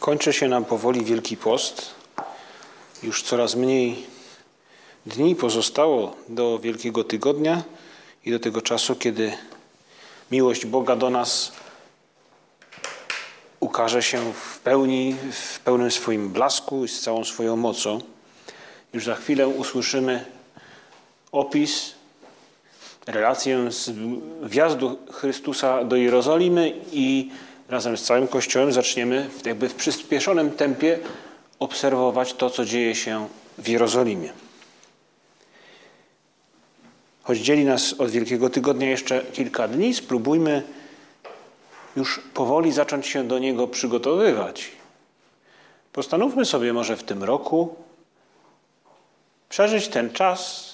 Kończy się nam powoli Wielki Post. Już coraz mniej dni pozostało do Wielkiego Tygodnia i do tego czasu, kiedy miłość Boga do nas ukaże się w pełni, w pełnym swoim blasku i z całą swoją mocą. Już za chwilę usłyszymy opis, relację z wjazdu Chrystusa do Jerozolimy i razem z całym Kościołem zaczniemy jakby w przyspieszonym tempie obserwować to, co dzieje się w Jerozolimie. Choć dzieli nas od Wielkiego Tygodnia jeszcze kilka dni, spróbujmy już powoli zacząć się do niego przygotowywać. Postanówmy sobie może w tym roku przeżyć ten czas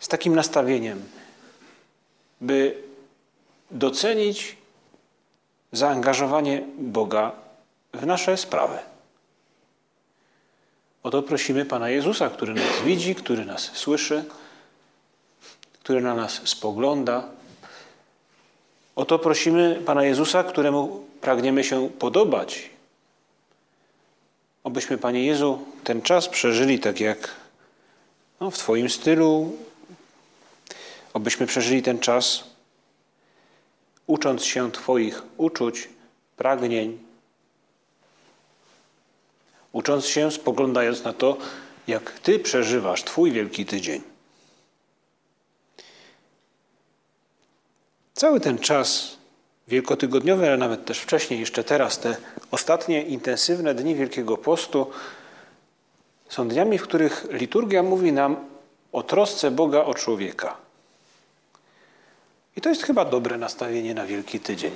z takim nastawieniem, by docenić zaangażowanie Boga w nasze sprawy. O to prosimy Pana Jezusa, który nas widzi, który nas słyszy, który na nas spogląda. O to prosimy Pana Jezusa, któremu pragniemy się podobać. Obyśmy, Panie Jezu, ten czas przeżyli tak jak no, w Twoim stylu. Obyśmy przeżyli ten czas ucząc się Twoich uczuć, pragnień, ucząc się, spoglądając na to, jak Ty przeżywasz Twój wielki tydzień. Cały ten czas wielkotygodniowy, ale nawet też wcześniej, jeszcze teraz, te ostatnie intensywne dni Wielkiego Postu są dniami, w których liturgia mówi nam o trosce Boga o człowieka. I to jest chyba dobre nastawienie na Wielki Tydzień.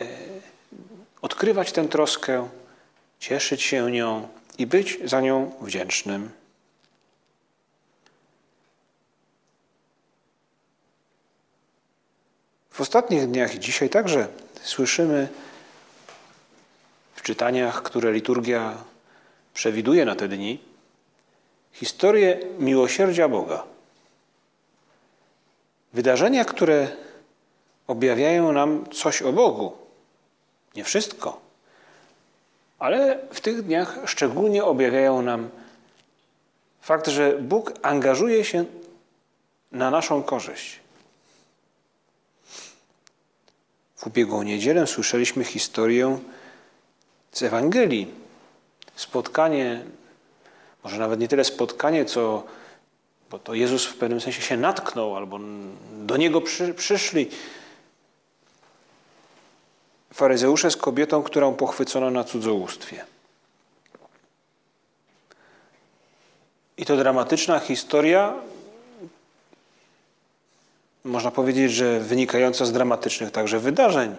E, odkrywać tę troskę, cieszyć się nią i być za nią wdzięcznym. W ostatnich dniach i dzisiaj także słyszymy w czytaniach, które liturgia przewiduje na te dni, historię miłosierdzia Boga. Wydarzenia, które objawiają nam coś o Bogu. Nie wszystko. Ale w tych dniach szczególnie objawiają nam fakt, że Bóg angażuje się na naszą korzyść. W ubiegłą niedzielę słyszeliśmy historię z Ewangelii. Spotkanie, może nawet nie tyle spotkanie, co bo to Jezus w pewnym sensie się natknął, albo do Niego przy, przyszli faryzeusze z kobietą, którą pochwycono na cudzołóstwie. I to dramatyczna historia, można powiedzieć, że wynikająca z dramatycznych także wydarzeń,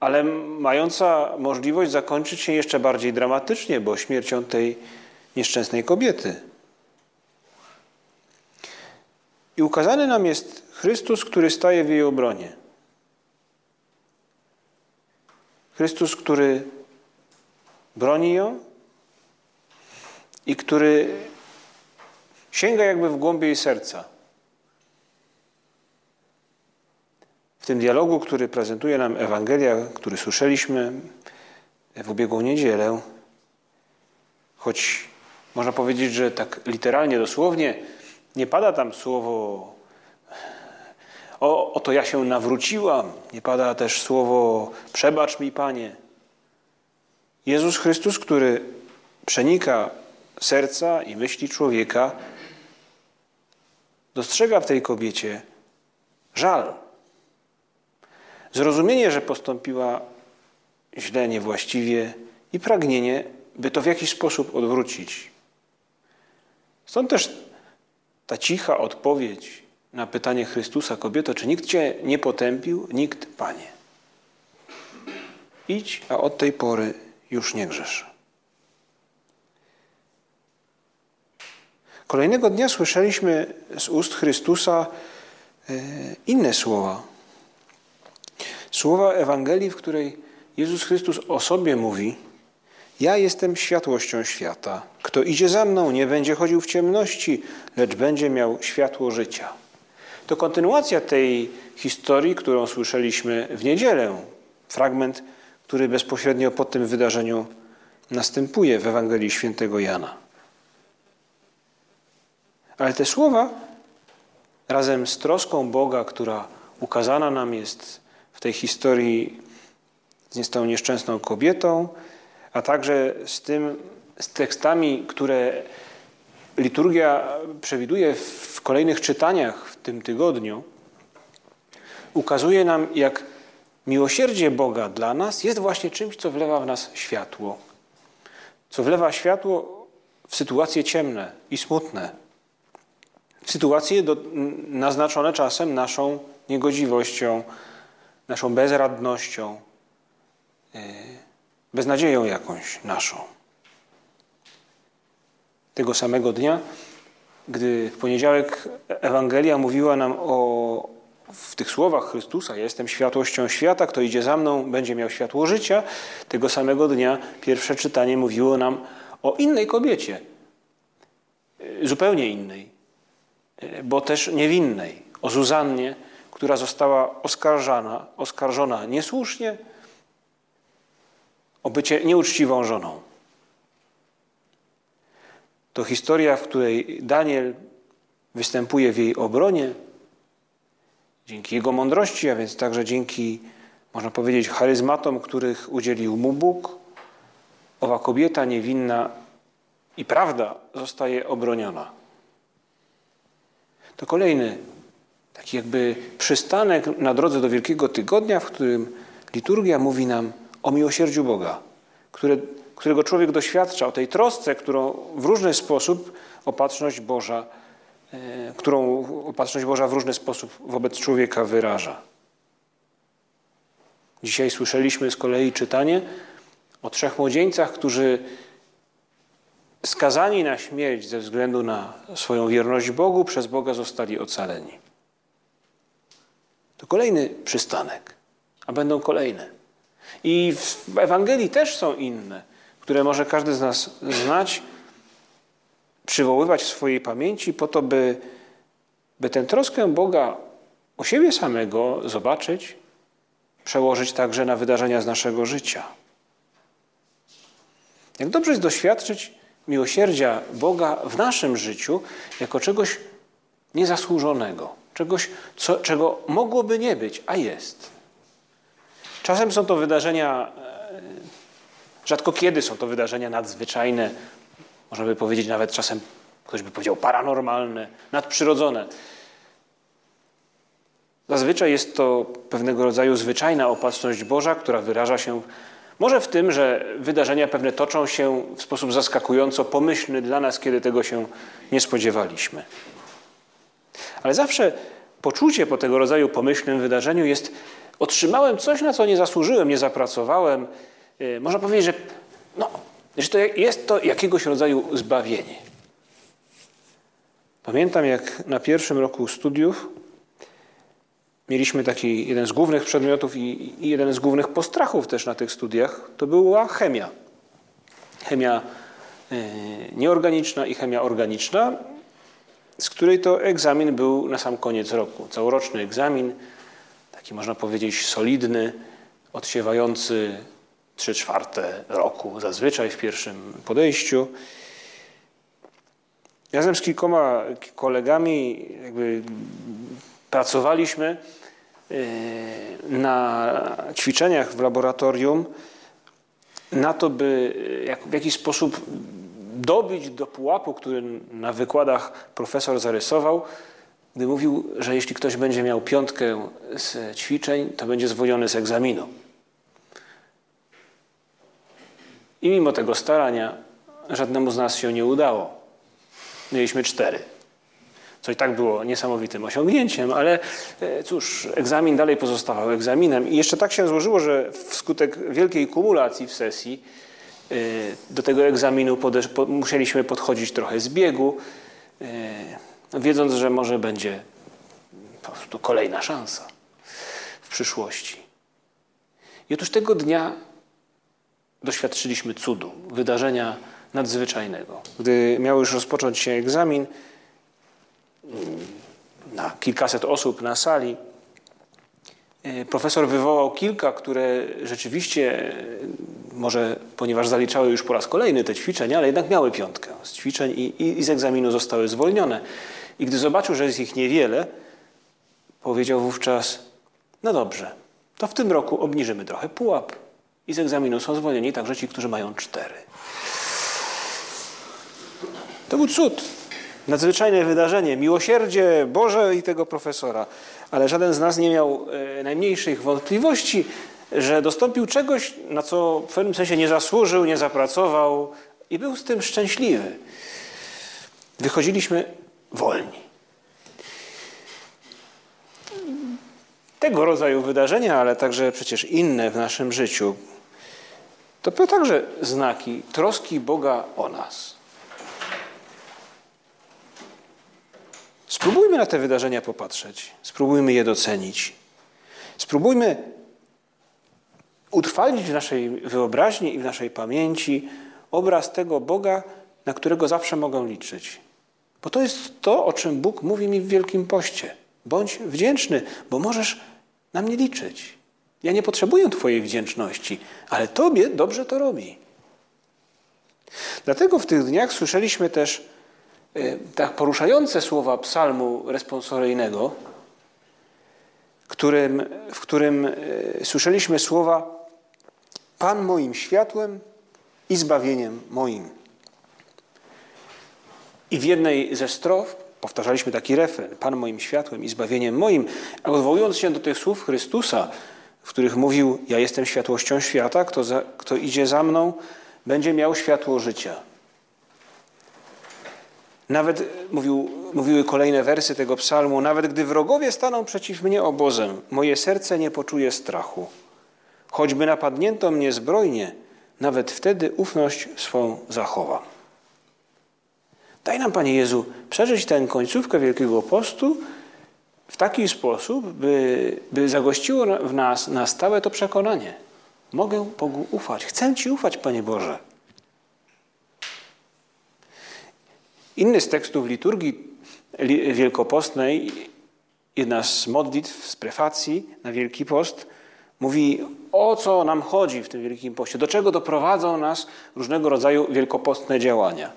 ale mająca możliwość zakończyć się jeszcze bardziej dramatycznie, bo śmiercią tej nieszczęsnej kobiety. I ukazany nam jest Chrystus, który staje w jej obronie. Chrystus, który broni ją i który sięga jakby w głąb jej serca. W tym dialogu, który prezentuje nam Ewangelia, który słyszeliśmy w ubiegłą niedzielę, choć można powiedzieć, że tak literalnie, dosłownie nie pada tam słowo o, oto ja się nawróciłam. Nie pada też słowo przebacz mi, Panie. Jezus Chrystus, który przenika serca i myśli człowieka, dostrzega w tej kobiecie żal. Zrozumienie, że postąpiła źle, niewłaściwie i pragnienie, by to w jakiś sposób odwrócić. Stąd też ta cicha odpowiedź na pytanie Chrystusa, kobieto, czy nikt cię nie potępił? Nikt, Panie. Idź, a od tej pory już nie grzesz. Kolejnego dnia słyszeliśmy z ust Chrystusa e, inne słowa. Słowa Ewangelii, w której Jezus Chrystus o sobie mówi: Ja jestem światłością świata. Kto idzie za mną, nie będzie chodził w ciemności, lecz będzie miał światło życia. To kontynuacja tej historii, którą słyszeliśmy w niedzielę. Fragment, który bezpośrednio po tym wydarzeniu następuje w Ewangelii świętego Jana. Ale te słowa, razem z troską Boga, która ukazana nam jest w tej historii z tą nieszczęsną kobietą, a także z tym, z tekstami, które liturgia przewiduje w kolejnych czytaniach w tym tygodniu, ukazuje nam, jak miłosierdzie Boga dla nas jest właśnie czymś, co wlewa w nas światło. Co wlewa światło w sytuacje ciemne i smutne. W sytuacje do, naznaczone czasem naszą niegodziwością, naszą bezradnością, yy, beznadzieją jakąś naszą. Tego samego dnia, gdy w poniedziałek Ewangelia mówiła nam o, w tych słowach Chrystusa, jestem światłością świata, kto idzie za mną, będzie miał światło życia, tego samego dnia pierwsze czytanie mówiło nam o innej kobiecie, zupełnie innej, bo też niewinnej, o Zuzannie, która została oskarżana, oskarżona niesłusznie o bycie nieuczciwą żoną. To historia, w której Daniel występuje w jej obronie, dzięki jego mądrości, a więc także dzięki, można powiedzieć, charyzmatom, których udzielił mu Bóg. Owa kobieta niewinna i prawda zostaje obroniona. To kolejny taki jakby przystanek na drodze do Wielkiego Tygodnia, w którym liturgia mówi nam o miłosierdziu Boga, które, którego człowiek doświadcza, o tej trosce, którą w różny sposób opatrzność Boża, e, którą opatrzność Boża w różny sposób wobec człowieka wyraża. Dzisiaj słyszeliśmy z kolei czytanie o trzech młodzieńcach, którzy skazani na śmierć ze względu na swoją wierność Bogu, przez Boga zostali ocaleni. To kolejny przystanek, a będą kolejne. I w Ewangelii też są inne, które może każdy z nas znać, przywoływać w swojej pamięci, po to, by, by tę troskę Boga o siebie samego zobaczyć, przełożyć także na wydarzenia z naszego życia. Jak dobrze jest doświadczyć miłosierdzia Boga w naszym życiu jako czegoś niezasłużonego, czegoś, co, czego mogłoby nie być, a jest. Czasem są to wydarzenia, e, rzadko kiedy są to wydarzenia nadzwyczajne, można by powiedzieć nawet czasem, ktoś by powiedział paranormalne, nadprzyrodzone. Zazwyczaj jest to pewnego rodzaju zwyczajna opatrzność Boża, która wyraża się może w tym, że wydarzenia pewne toczą się w sposób zaskakująco pomyślny dla nas, kiedy tego się nie spodziewaliśmy. Ale zawsze poczucie po tego rodzaju pomyślnym wydarzeniu jest otrzymałem coś, na co nie zasłużyłem, nie zapracowałem. E, można powiedzieć, że, no, że to jest to jakiegoś rodzaju zbawienie. Pamiętam, jak na pierwszym roku studiów mieliśmy taki jeden z głównych przedmiotów i, jeden z głównych postrachów też na tych studiach, to była chemia. Chemia e, nieorganiczna i chemia organiczna, z której to egzamin był na sam koniec roku. Całoroczny egzamin, taki można powiedzieć solidny, odsiewający trzy czwarte roku zazwyczaj w pierwszym podejściu. Razem z kilkoma kolegami jakby pracowaliśmy e, na ćwiczeniach w laboratorium na to, by w jakiś sposób dobić do pułapu, który na wykładach profesor zarysował, gdy mówił, że jeśli ktoś będzie miał piątkę z ćwiczeń, to będzie zwolniony z egzaminu. I mimo tego starania żadnemu z nas się nie udało. Mieliśmy cztery. co i tak było niesamowitym osiągnięciem, ale e, cóż, egzamin dalej pozostawał egzaminem. I jeszcze tak się złożyło, że wskutek wielkiej kumulacji w sesji e, do tego egzaminu podesz, po, musieliśmy podchodzić trochę z biegu, e, wiedząc, że może będzie po prostu kolejna szansa w przyszłości. I otóż tego dnia doświadczyliśmy cudu, wydarzenia nadzwyczajnego. Gdy miał już rozpocząć się egzamin, na kilkaset osób na sali, profesor wywołał kilka, które rzeczywiście, e, może ponieważ zaliczały już po raz kolejny te ćwiczenia, ale jednak miały piątkę z ćwiczeń i, i, i z egzaminu zostały zwolnione. I gdy zobaczył, że jest ich niewiele, powiedział wówczas: No dobrze, to w tym roku obniżymy trochę pułap i z egzaminu są zwolnieni także ci, którzy mają cztery. To był cud. Nadzwyczajne wydarzenie, miłosierdzie Boże i tego profesora. Ale żaden z nas nie miał e, najmniejszych wątpliwości, że dostąpił czegoś, na co w pewnym sensie nie zasłużył, nie zapracował i był z tym szczęśliwy. Wychodziliśmy wolni. Tego rodzaju wydarzenia, ale także przecież inne w naszym życiu, to także znaki troski Boga o nas. Spróbujmy na te wydarzenia popatrzeć, spróbujmy je docenić. Spróbujmy utrwalić w naszej wyobraźni i w naszej pamięci obraz tego Boga, na którego zawsze mogę liczyć. Bo to jest to, o czym Bóg mówi mi w Wielkim Poście. Bądź wdzięczny, bo możesz na mnie liczyć. Ja nie potrzebuję Twojej wdzięczności, ale Tobie dobrze to robi. Dlatego w tych dniach słyszeliśmy też tak poruszające słowa psalmu responsoryjnego, którym, w którym e, słyszeliśmy słowa Pan moim światłem i zbawieniem moim. I w jednej ze strof powtarzaliśmy taki refren Pan moim światłem i zbawieniem moim, a odwołując się do tych słów Chrystusa, w których mówił Ja jestem światłością świata, kto, za, kto idzie za mną, będzie miał światło życia. Nawet mówił, mówiły kolejne wersy tego psalmu, nawet gdy wrogowie staną przeciw mnie obozem, moje serce nie poczuje strachu. Choćby napadnięto mnie zbrojnie, nawet wtedy ufność swą zachowam. Daj nam, Panie Jezu, przeżyć tę końcówkę Wielkiego Postu w taki sposób, by, by zagościło w nas na stałe to przekonanie. Mogę Bogu ufać. Chcę Ci ufać, Panie Boże. Inny z tekstów liturgii wielkopostnej, jedna z modlitw, z prefacji na Wielki Post, mówi o co nam chodzi w tym Wielkim Poście, do czego doprowadzą nas różnego rodzaju wielkopostne działania.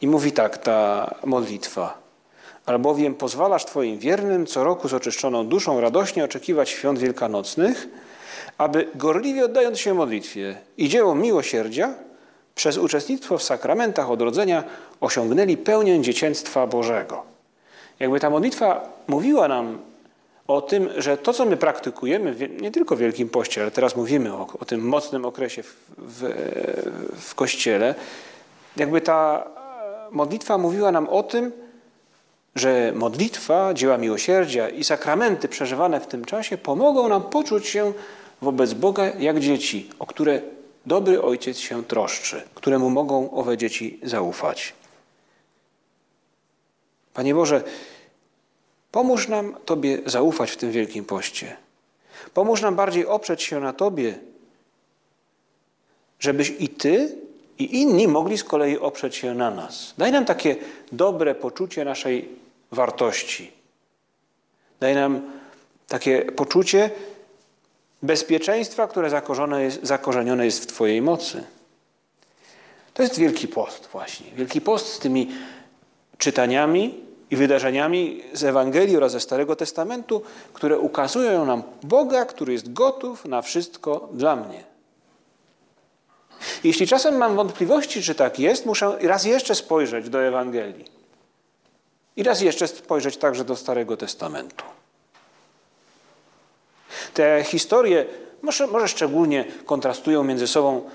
I mówi tak ta modlitwa. Albowiem pozwalasz Twoim wiernym co roku z oczyszczoną duszą radośnie oczekiwać świąt wielkanocnych, aby gorliwie oddając się modlitwie i dziełom miłosierdzia, przez uczestnictwo w sakramentach odrodzenia osiągnęli pełnię dzieciństwa Bożego. Jakby ta modlitwa mówiła nam o tym, że to, co my praktykujemy, nie tylko w Wielkim Poście, ale teraz mówimy o, o tym mocnym okresie w, w, w Kościele, jakby ta modlitwa mówiła nam o tym, że modlitwa, dzieła miłosierdzia i sakramenty przeżywane w tym czasie pomogą nam poczuć się wobec Boga jak dzieci, o które dobry ojciec się troszczy, któremu mogą owe dzieci zaufać. Panie Boże, pomóż nam Tobie zaufać w tym wielkim poście. Pomóż nam bardziej oprzeć się na Tobie, żebyś i Ty, i inni mogli z kolei oprzeć się na nas. Daj nam takie dobre poczucie naszej wartości. Daj nam takie poczucie, bezpieczeństwa, które zakorzenione jest, zakorzenione jest w Twojej mocy. To jest Wielki Post właśnie. Wielki Post z tymi czytaniami i wydarzeniami z Ewangelii oraz ze Starego Testamentu, które ukazują nam Boga, który jest gotów na wszystko dla mnie. Jeśli czasem mam wątpliwości, czy tak jest, muszę raz jeszcze spojrzeć do Ewangelii. I raz jeszcze spojrzeć także do Starego Testamentu. Te historie może, może szczególnie kontrastują między sobą,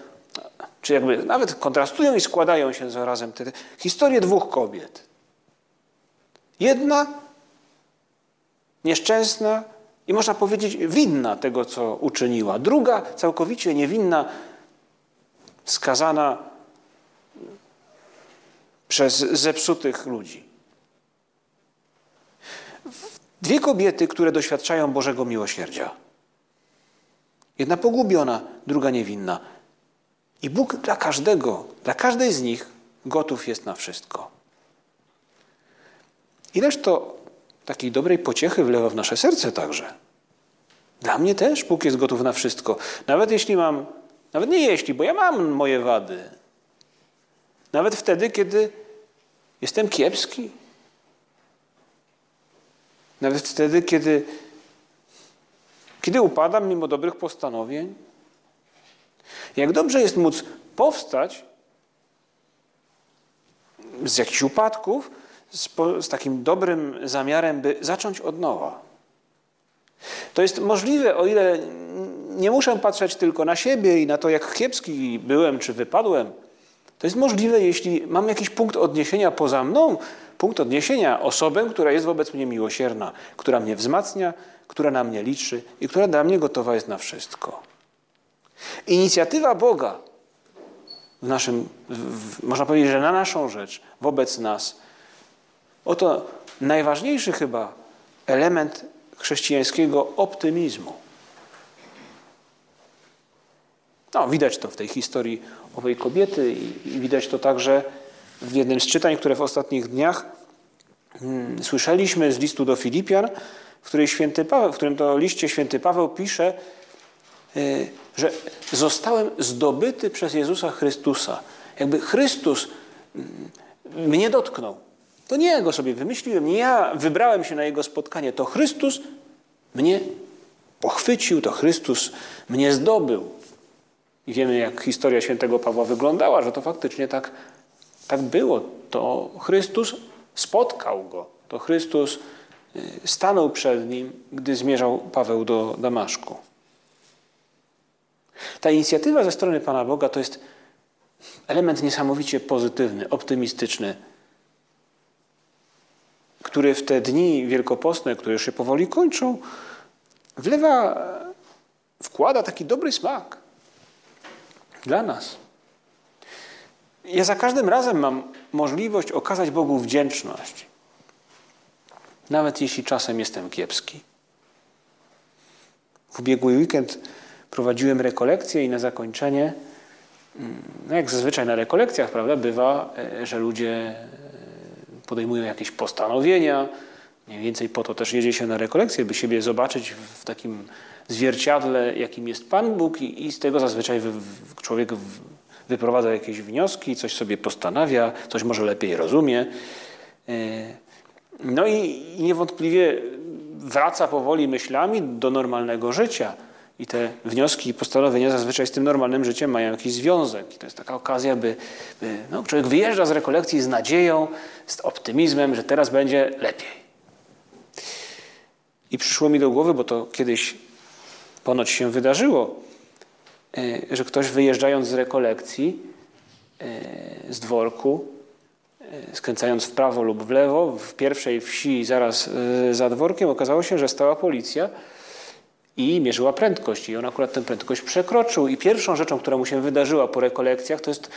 czy jakby nawet kontrastują i składają się zarazem te historie dwóch kobiet. Jedna nieszczęsna i można powiedzieć winna tego, co uczyniła. Druga całkowicie niewinna, skazana przez zepsutych ludzi. Dwie kobiety, które doświadczają Bożego miłosierdzia. Jedna pogubiona, druga niewinna. I Bóg dla każdego, dla każdej z nich gotów jest na wszystko. Ileż to takiej dobrej pociechy wlewa w nasze serce także. Dla mnie też Bóg jest gotów na wszystko. Nawet jeśli mam, nawet nie jeśli, bo ja mam moje wady. Nawet wtedy, kiedy jestem kiepski. Nawet wtedy, kiedy, kiedy upadam mimo dobrych postanowień. Jak dobrze jest móc powstać z jakichś upadków, z, z takim dobrym zamiarem, by zacząć od nowa. To jest możliwe, o ile nie muszę patrzeć tylko na siebie i na to, jak kiepski byłem czy wypadłem. To jest możliwe, jeśli mam jakiś punkt odniesienia poza mną, punkt odniesienia osobę, która jest wobec mnie miłosierna, która mnie wzmacnia, która na mnie liczy i która dla mnie gotowa jest na wszystko. Inicjatywa Boga w naszym, w, można powiedzieć, że na naszą rzecz, wobec nas, oto najważniejszy chyba element chrześcijańskiego optymizmu. No, widać to w tej historii owej kobiety i, i widać to także w jednym z czytań, które w ostatnich dniach hmm, słyszeliśmy z listu do Filipian, w, której święty Paweł, w którym to liście święty Paweł pisze, yy, że zostałem zdobyty przez Jezusa Chrystusa. Jakby Chrystus yy, mnie dotknął. To nie ja go sobie wymyśliłem, nie ja wybrałem się na jego spotkanie. To Chrystus mnie pochwycił, to Chrystus mnie zdobył. I wiemy, jak historia świętego Pawła wyglądała, że to faktycznie tak, tak było. To Chrystus spotkał go. To Chrystus y, stanął przed nim, gdy zmierzał Paweł do Damaszku. Ta inicjatywa ze strony Pana Boga to jest element niesamowicie pozytywny, optymistyczny, który w te dni wielkopostne, które się powoli kończą, wlewa, wkłada taki dobry smak dla nas. Ja za każdym razem mam możliwość okazać Bogu wdzięczność, nawet jeśli czasem jestem kiepski. W ubiegły weekend prowadziłem rekolekcję i na zakończenie, mm, no jak zazwyczaj na rekolekcjach, prawda, bywa, e, że ludzie e, podejmują jakieś postanowienia. Mniej więcej po to też jedzie się na rekolekcję, by siebie zobaczyć w takim zwierciadle, jakim jest Pan Bóg i, i z tego zazwyczaj wy, człowiek wyprowadza jakieś wnioski, coś sobie postanawia, coś może lepiej rozumie. No i, niewątpliwie wraca powoli myślami do normalnego życia. I te wnioski i postanowienia zazwyczaj z tym normalnym życiem mają jakiś związek. I to jest taka okazja, by, by no, człowiek wyjeżdża z rekolekcji z nadzieją, z optymizmem, że teraz będzie lepiej. I przyszło mi do głowy, bo to kiedyś ponoć się wydarzyło, e, że ktoś wyjeżdżając z rekolekcji, e, z dworku, skręcając w prawo lub w lewo, w pierwszej wsi zaraz za dworkiem, okazało się, że stała policja i mierzyła prędkość. I on akurat tę prędkość przekroczył. I pierwszą rzeczą, która mu się wydarzyła po rekolekcjach, to jest,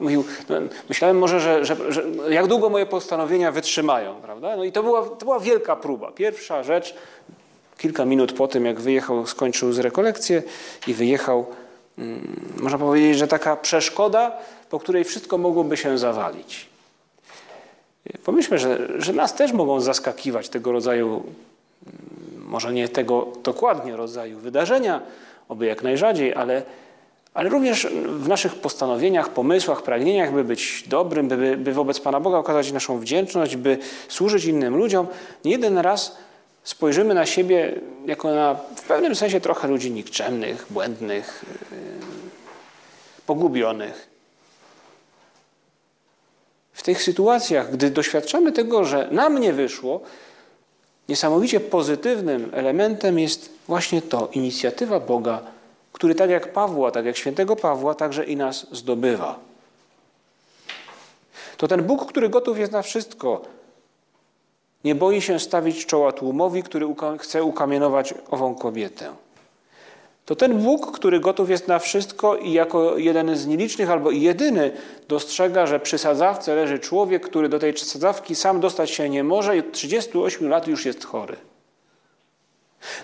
mówił, no, myślałem może, że, że, że, jak długo moje postanowienia wytrzymają, prawda? No i to była, to była wielka próba. Pierwsza rzecz, kilka minut po tym, jak wyjechał, skończył z rekolekcję i wyjechał, hmm, można powiedzieć, że taka przeszkoda, po której wszystko mogłoby się zawalić. Pomyślmy, że, że nas też mogą zaskakiwać tego rodzaju może nie tego dokładnie rodzaju wydarzenia, oby jak najrzadziej, ale, ale również w naszych postanowieniach, pomysłach, pragnieniach, by być dobrym, by, by wobec Pana Boga okazać naszą wdzięczność, by służyć innym ludziom. Nie jeden raz spojrzymy na siebie jako na w pewnym sensie trochę ludzi nikczemnych, błędnych, yy, pogubionych. W tych sytuacjach, gdy doświadczamy tego, że nam nie wyszło, Niesamowicie pozytywnym elementem jest właśnie to, inicjatywa Boga, który tak jak Pawła, tak jak świętego Pawła, także i nas zdobywa. To ten Bóg, który gotów jest na wszystko, Nie boi się stawić czoła tłumowi, który chce ukamienować ową kobietę. To ten Bóg, który gotów jest na wszystko i jako jeden z nielicznych albo jedyny dostrzega, że przy sadzawce leży człowiek, który do tej sadzawki sam dostać się nie może i od 38 lat już jest chory.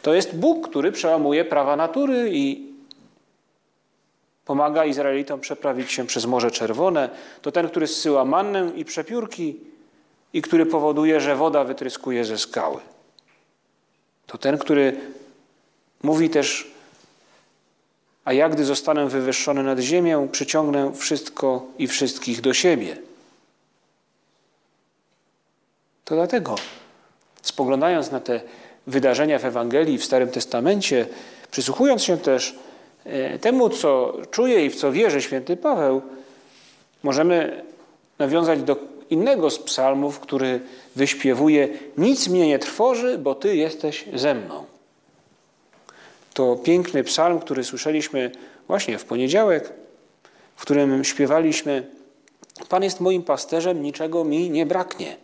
To jest Bóg, który przełamuje prawa natury i pomaga Izraelitom przeprawić się przez Morze Czerwone. To ten, który zsyła mannę i przepiórki i który powoduje, że woda wytryskuje ze skały. To ten, który mówi też, a ja gdy zostanę wywyższony nad ziemię, przyciągnę wszystko i wszystkich do siebie. To dlatego, spoglądając na te wydarzenia w Ewangelii w Starym Testamencie, przysłuchując się też e, temu, co czuje i w co wierzy święty Paweł, możemy nawiązać do innego z psalmów, który wyśpiewuje Nic mnie nie trwoży, bo Ty jesteś ze mną. To piękny psalm, który słyszeliśmy właśnie w poniedziałek, w którym śpiewaliśmy Pan jest moim pasterzem, niczego mi nie braknie.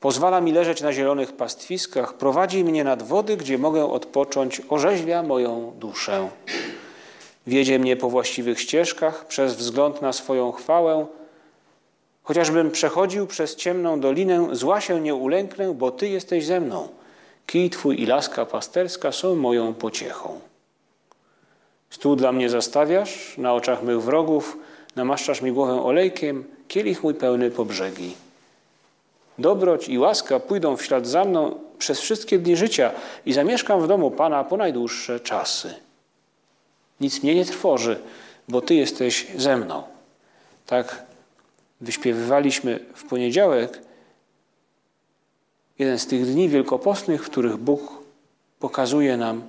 Pozwala mi leżeć na zielonych pastwiskach, prowadzi mnie nad wody, gdzie mogę odpocząć, orzeźwia moją duszę. Wiedzie mnie po właściwych ścieżkach przez wzgląd na swoją chwałę. Chociażbym przechodził przez ciemną dolinę, zła się nie ulęknę, bo Ty jesteś ze mną. Kij Twój i laska pasterska są moją pociechą. Stół dla mnie zastawiasz, na oczach mych wrogów, namaszczasz mi głowę olejkiem, kielich mój pełny po brzegi. Dobroć i łaska pójdą w ślad za mną przez wszystkie dni życia i zamieszkam w domu Pana po najdłuższe czasy. Nic mnie nie trwoży, bo Ty jesteś ze mną. Tak wyśpiewywaliśmy w poniedziałek jeden z tych dni wielkopostnych, w których Bóg pokazuje nam,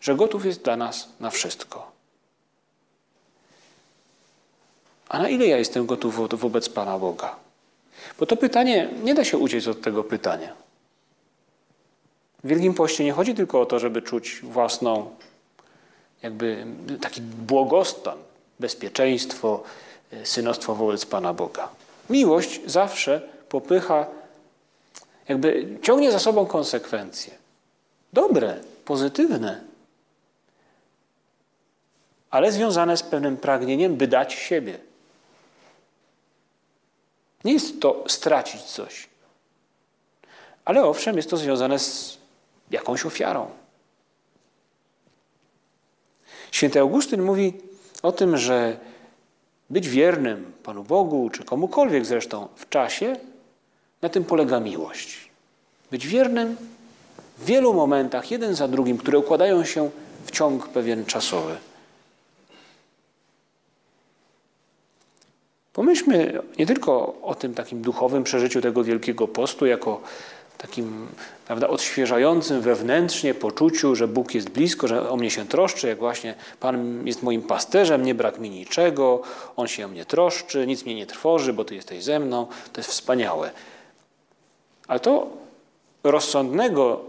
że gotów jest dla nas na wszystko. A na ile ja jestem gotów wobec Pana Boga? Bo to pytanie, nie da się uciec od tego pytania. W Wielkim Poście nie chodzi tylko o to, żeby czuć własną, jakby taki błogostan, bezpieczeństwo, e, synostwo wobec Pana Boga. Miłość zawsze popycha, jakby ciągnie za sobą konsekwencje. Dobre, pozytywne, ale związane z pewnym pragnieniem, by dać siebie. Nie jest to stracić coś. Ale owszem, jest to związane z jakąś ofiarą. Święty Augustyn mówi o tym, że być wiernym Panu Bogu, czy komukolwiek zresztą w czasie, na tym polega miłość. Być wiernym w wielu momentach, jeden za drugim, które układają się w ciąg pewien czasowy. Pomyślmy nie tylko o tym takim duchowym przeżyciu tego Wielkiego Postu, jako takim prawda, odświeżającym wewnętrznie poczuciu, że Bóg jest blisko, że o mnie się troszczy, jak właśnie Pan jest moim pasterzem, nie brak mi niczego, On się o mnie troszczy, nic mnie nie trwoży, bo Ty jesteś ze mną. To jest wspaniałe. Ale to rozsądnego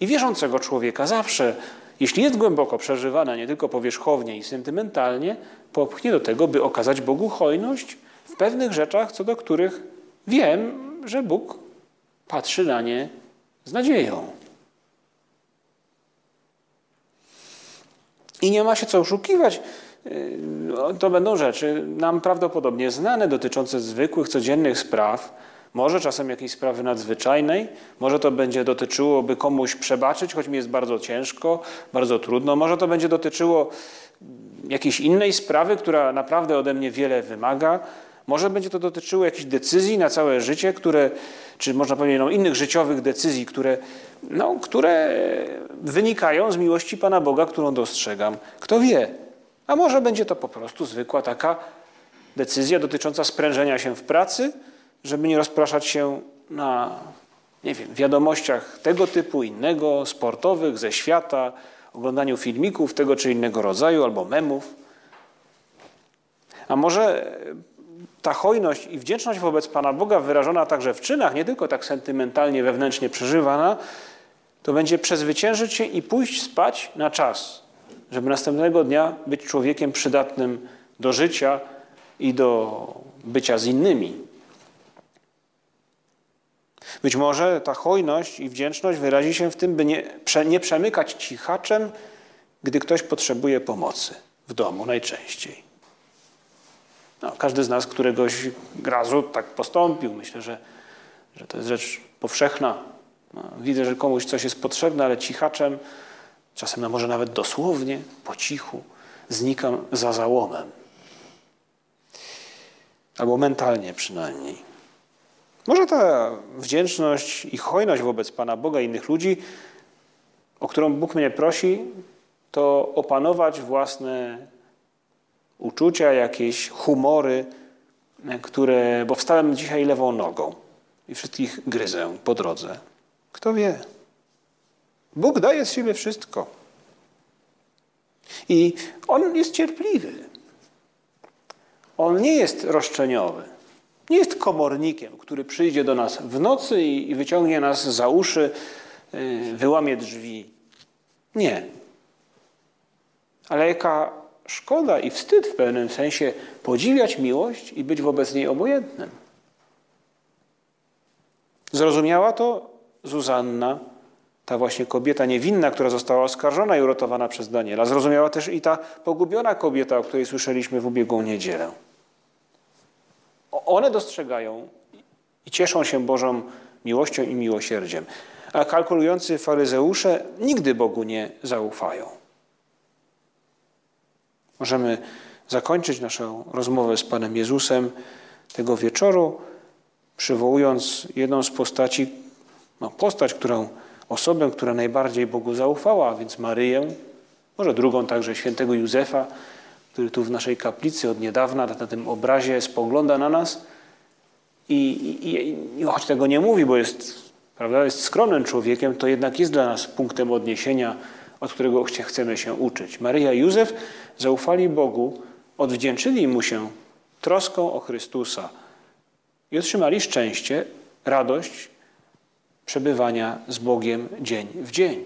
i wierzącego człowieka zawsze, jeśli jest głęboko przeżywane, nie tylko powierzchownie i sentymentalnie, popchnie do tego, by okazać Bogu hojność w pewnych rzeczach, co do których wiem, że Bóg patrzy na nie z nadzieją. I nie ma się co oszukiwać. Y, to będą rzeczy nam prawdopodobnie znane, dotyczące zwykłych, codziennych spraw, może czasem jakiejś sprawy nadzwyczajnej, może to będzie dotyczyło, by komuś przebaczyć, choć mi jest bardzo ciężko, bardzo trudno, może to będzie dotyczyło jakiejś innej sprawy, która naprawdę ode mnie wiele wymaga. Może będzie to dotyczyło jakichś decyzji na całe życie, które, czy można powiedzieć, no, innych życiowych decyzji, które, no, które wynikają z miłości Pana Boga, którą dostrzegam. Kto wie? A może będzie to po prostu zwykła taka decyzja dotycząca sprężenia się w pracy, żeby nie rozpraszać się na, nie wiem, wiadomościach tego typu, innego, sportowych, ze świata, oglądaniu filmików tego czy innego rodzaju albo memów. A może ta hojność i wdzięczność wobec Pana Boga wyrażona także w czynach, nie tylko tak sentymentalnie, wewnętrznie przeżywana, to będzie przezwyciężyć się i pójść spać na czas, żeby następnego dnia być człowiekiem przydatnym do życia i do bycia z innymi. Być może ta hojność i wdzięczność wyrazi się w tym, by nie, nie przemykać cichaczem, gdy ktoś potrzebuje pomocy w domu najczęściej. No, każdy z nas któregoś razu tak postąpił. Myślę, że, że to jest rzecz powszechna. No, widzę, że komuś coś jest potrzebne, ale cichaczem, czasem no może nawet dosłownie, po cichu, znikam za załomem. Albo mentalnie przynajmniej. Może ta wdzięczność i hojność wobec Pana Boga i innych ludzi, o którą Bóg mnie prosi, to opanować własne uczucia, jakieś humory, które, bo wstałem dzisiaj lewą nogą i wszystkich gryzę po drodze. Kto wie? Bóg daje z siebie wszystko. I On jest cierpliwy. On nie jest roszczeniowy. Nie jest komornikiem, który przyjdzie do nas w nocy i wyciągnie nas za uszy, y, wyłamie drzwi. Nie. Ale jaka szkoda i wstyd w pewnym sensie podziwiać miłość i być wobec niej obojętnym. Zrozumiała to Zuzanna, ta właśnie kobieta niewinna, która została oskarżona i uratowana przez Daniela. Zrozumiała też i ta pogubiona kobieta, o której słyszeliśmy w ubiegłą niedzielę. One dostrzegają i cieszą się Bożą miłością i miłosierdziem, a kalkulujący faryzeusze nigdy Bogu nie zaufają. Możemy zakończyć naszą rozmowę z Panem Jezusem tego wieczoru, przywołując jedną z postaci, no postać, którą, osobę, która najbardziej Bogu zaufała, a więc Maryję, może drugą także świętego Józefa, który tu w naszej kaplicy od niedawna na tym obrazie spogląda na nas i, i, i choć tego nie mówi, bo jest, prawda, jest skromnym człowiekiem, to jednak jest dla nas punktem odniesienia, od którego chcemy się uczyć. Maryja i Józef zaufali Bogu, odwdzięczyli Mu się troską o Chrystusa i otrzymali szczęście, radość przebywania z Bogiem dzień w dzień.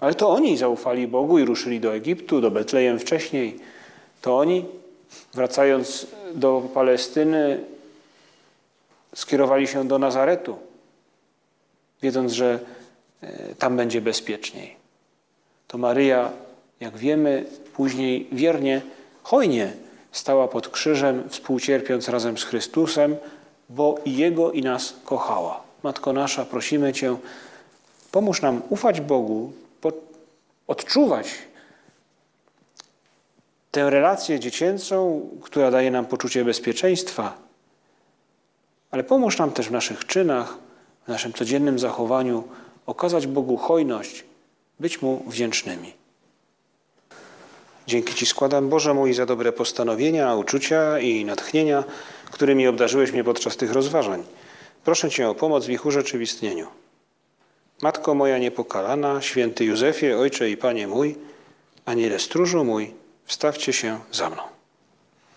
Ale to oni zaufali Bogu i ruszyli do Egiptu, do Betlejem wcześniej. To oni, wracając do Palestyny, skierowali się do Nazaretu, wiedząc, że e, tam będzie bezpieczniej. To Maryja, jak wiemy, później wiernie, hojnie stała pod krzyżem, współcierpiąc razem z Chrystusem, bo i Jego i nas kochała. Matko nasza, prosimy Cię, pomóż nam ufać Bogu, odczuwać tę relację dziecięcą, która daje nam poczucie bezpieczeństwa, ale pomóż nam też w naszych czynach, w naszym codziennym zachowaniu okazać Bogu hojność, być Mu wdzięcznymi. Dzięki Ci składam, Boże mój, za dobre postanowienia, uczucia i natchnienia, którymi obdarzyłeś mnie podczas tych rozważań. Proszę Cię o pomoc w ich urzeczywistnieniu. Matko moja niepokalana, święty Józefie, Ojcze i Panie mój, Aniele stróżu mój, wstawcie się za mną.